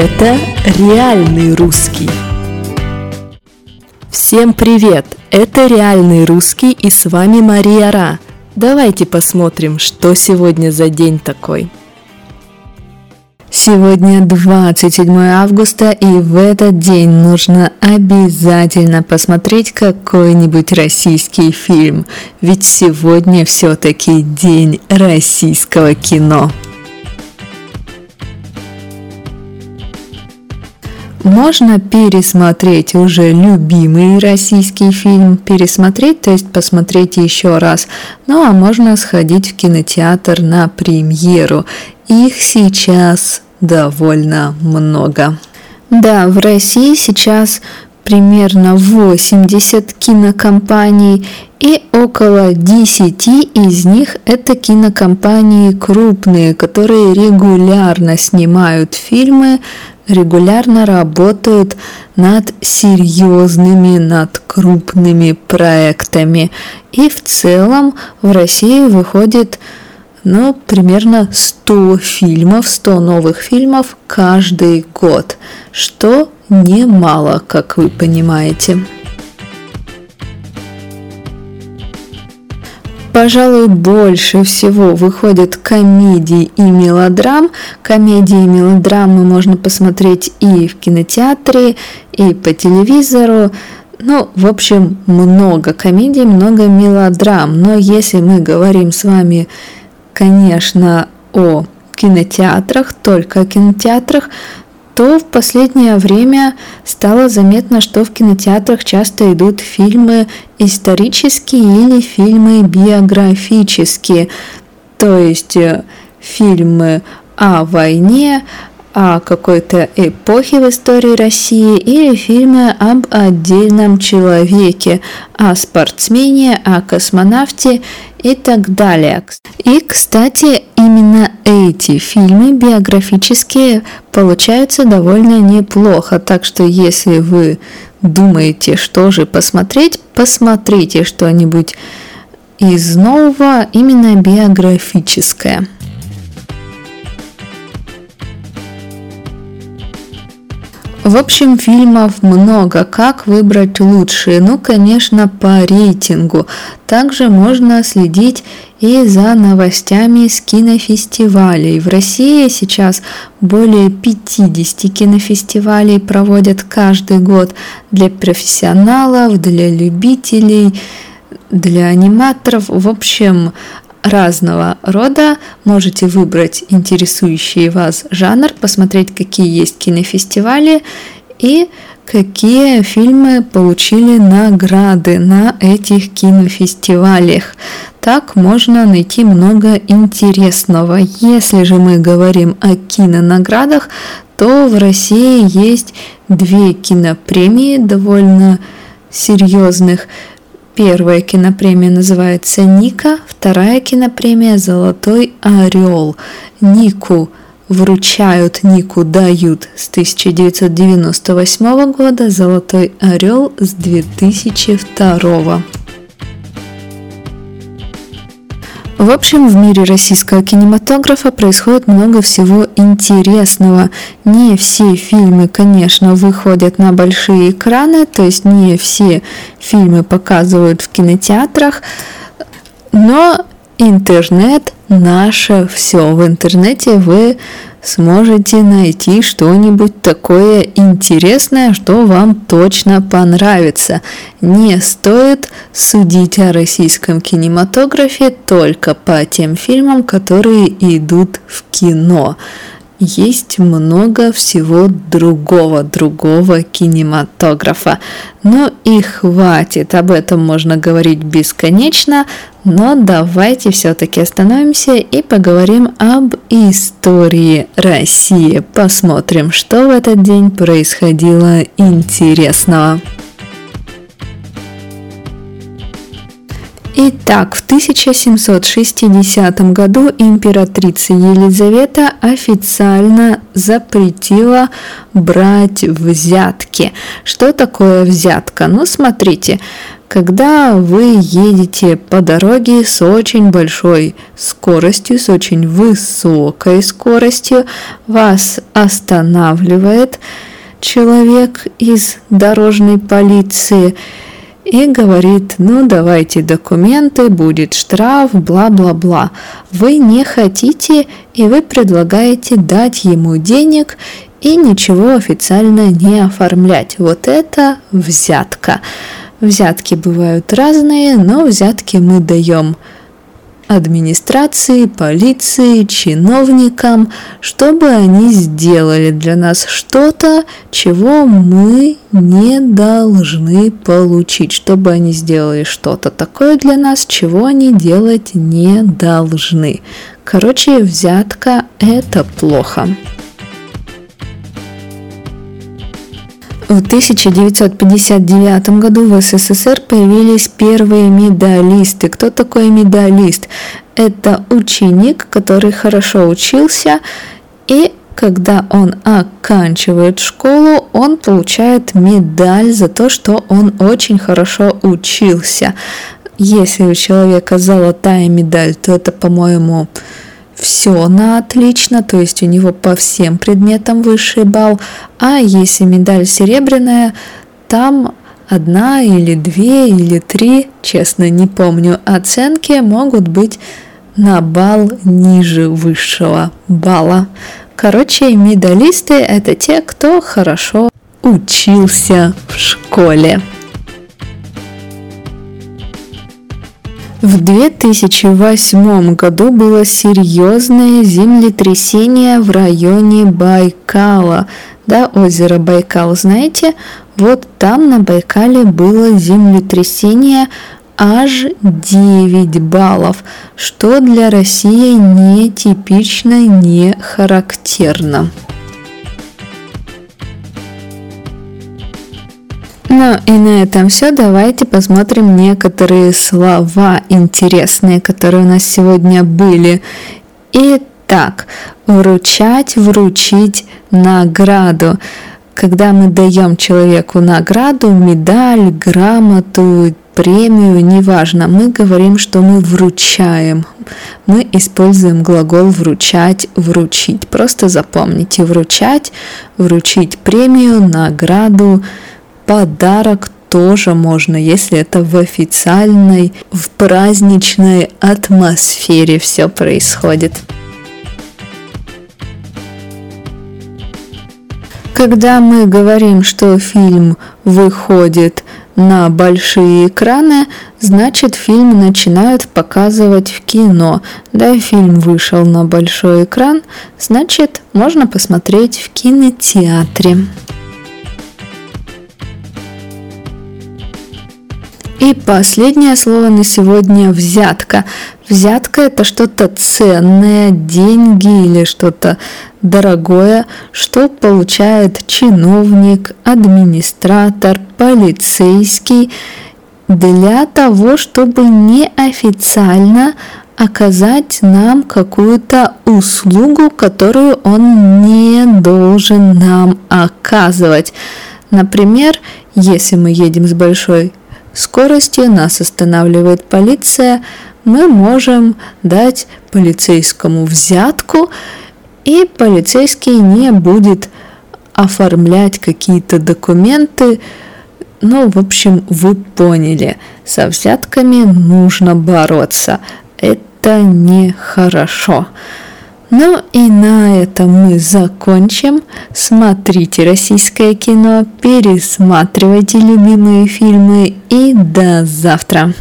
Это реальный русский. Всем привет! Это реальный русский и с вами Мария Ра. Давайте посмотрим, что сегодня за день такой. Сегодня 27 августа, и в этот день нужно обязательно посмотреть какой-нибудь российский фильм, ведь сегодня все-таки день российского кино. Можно пересмотреть уже любимый российский фильм, пересмотреть, то есть посмотреть еще раз. Ну а можно сходить в кинотеатр на премьеру. Их сейчас довольно много. Да, в России сейчас примерно 80 кинокомпаний, и около 10 из них это кинокомпании крупные, которые регулярно снимают фильмы, регулярно работают над серьезными, над крупными проектами. И в целом в России выходит ну, примерно 100 фильмов, 100 новых фильмов каждый год, что немало, как вы понимаете. Пожалуй, больше всего выходят комедий и мелодрам. Комедии и мелодрамы можно посмотреть и в кинотеатре, и по телевизору. Ну, в общем, много комедий, много мелодрам. Но если мы говорим с вами конечно, о кинотеатрах, только о кинотеатрах, то в последнее время стало заметно, что в кинотеатрах часто идут фильмы исторические или фильмы биографические, то есть э, фильмы о войне, о какой-то эпохе в истории России или фильмы об отдельном человеке, о спортсмене, о космонавте и так далее. И, кстати, именно эти фильмы биографические получаются довольно неплохо, так что если вы думаете, что же посмотреть, посмотрите что-нибудь из нового, именно биографическое. В общем, фильмов много. Как выбрать лучшие? Ну, конечно, по рейтингу. Также можно следить и за новостями с кинофестивалей. В России сейчас более 50 кинофестивалей проводят каждый год для профессионалов, для любителей, для аниматоров. В общем, разного рода. Можете выбрать интересующий вас жанр, посмотреть, какие есть кинофестивали и какие фильмы получили награды на этих кинофестивалях. Так можно найти много интересного. Если же мы говорим о кинонаградах, то в России есть две кинопремии довольно серьезных. Первая кинопремия называется «Ника», вторая кинопремия «Золотой орел». Нику вручают, Нику дают с 1998 года, «Золотой орел» с 2002. В общем, в мире российского кинематографа происходит много всего интересного. Не все фильмы, конечно, выходят на большие экраны, то есть не все фильмы показывают в кинотеатрах, но интернет наше все. В интернете вы сможете найти что-нибудь такое интересное, что вам точно понравится. Не стоит судить о российском кинематографе только по тем фильмам, которые идут в кино есть много всего другого, другого кинематографа. Ну и хватит, об этом можно говорить бесконечно, но давайте все-таки остановимся и поговорим об истории России. Посмотрим, что в этот день происходило интересного. Итак, в 1760 году императрица Елизавета официально запретила брать взятки. Что такое взятка? Ну, смотрите, когда вы едете по дороге с очень большой скоростью, с очень высокой скоростью, вас останавливает человек из дорожной полиции и говорит, ну давайте документы, будет штраф, бла-бла-бла. Вы не хотите и вы предлагаете дать ему денег и ничего официально не оформлять. Вот это взятка. Взятки бывают разные, но взятки мы даем администрации, полиции, чиновникам, чтобы они сделали для нас что-то, чего мы не должны получить, чтобы они сделали что-то такое для нас, чего они делать не должны. Короче, взятка – это плохо. В 1959 году в СССР появились первые медалисты. Кто такой медалист? Это ученик, который хорошо учился, и когда он оканчивает школу, он получает медаль за то, что он очень хорошо учился. Если у человека золотая медаль, то это, по-моему, все на отлично, то есть у него по всем предметам высший балл, а если медаль серебряная, там одна или две или три, честно не помню, оценки могут быть на балл ниже высшего балла. Короче, медалисты это те, кто хорошо учился в школе. В 2008 году было серьезное землетрясение в районе Байкала, да, озеро Байкал, знаете, вот там на Байкале было землетрясение аж 9 баллов, что для России нетипично, не характерно. Ну и на этом все. Давайте посмотрим некоторые слова интересные, которые у нас сегодня были. Итак, вручать, вручить награду. Когда мы даем человеку награду, медаль, грамоту, премию, неважно, мы говорим, что мы вручаем. Мы используем глагол вручать, вручить. Просто запомните вручать, вручить премию, награду, Подарок тоже можно, если это в официальной, в праздничной атмосфере все происходит. Когда мы говорим, что фильм выходит на большие экраны, значит фильм начинают показывать в кино. Да, фильм вышел на большой экран, значит можно посмотреть в кинотеатре. И последнее слово на сегодня – взятка. Взятка – это что-то ценное, деньги или что-то дорогое, что получает чиновник, администратор, полицейский для того, чтобы неофициально оказать нам какую-то услугу, которую он не должен нам оказывать. Например, если мы едем с большой скоростью, нас останавливает полиция, мы можем дать полицейскому взятку, и полицейский не будет оформлять какие-то документы. Ну, в общем, вы поняли, со взятками нужно бороться. Это нехорошо. Ну и на этом мы закончим. Смотрите российское кино, пересматривайте любимые фильмы и до завтра.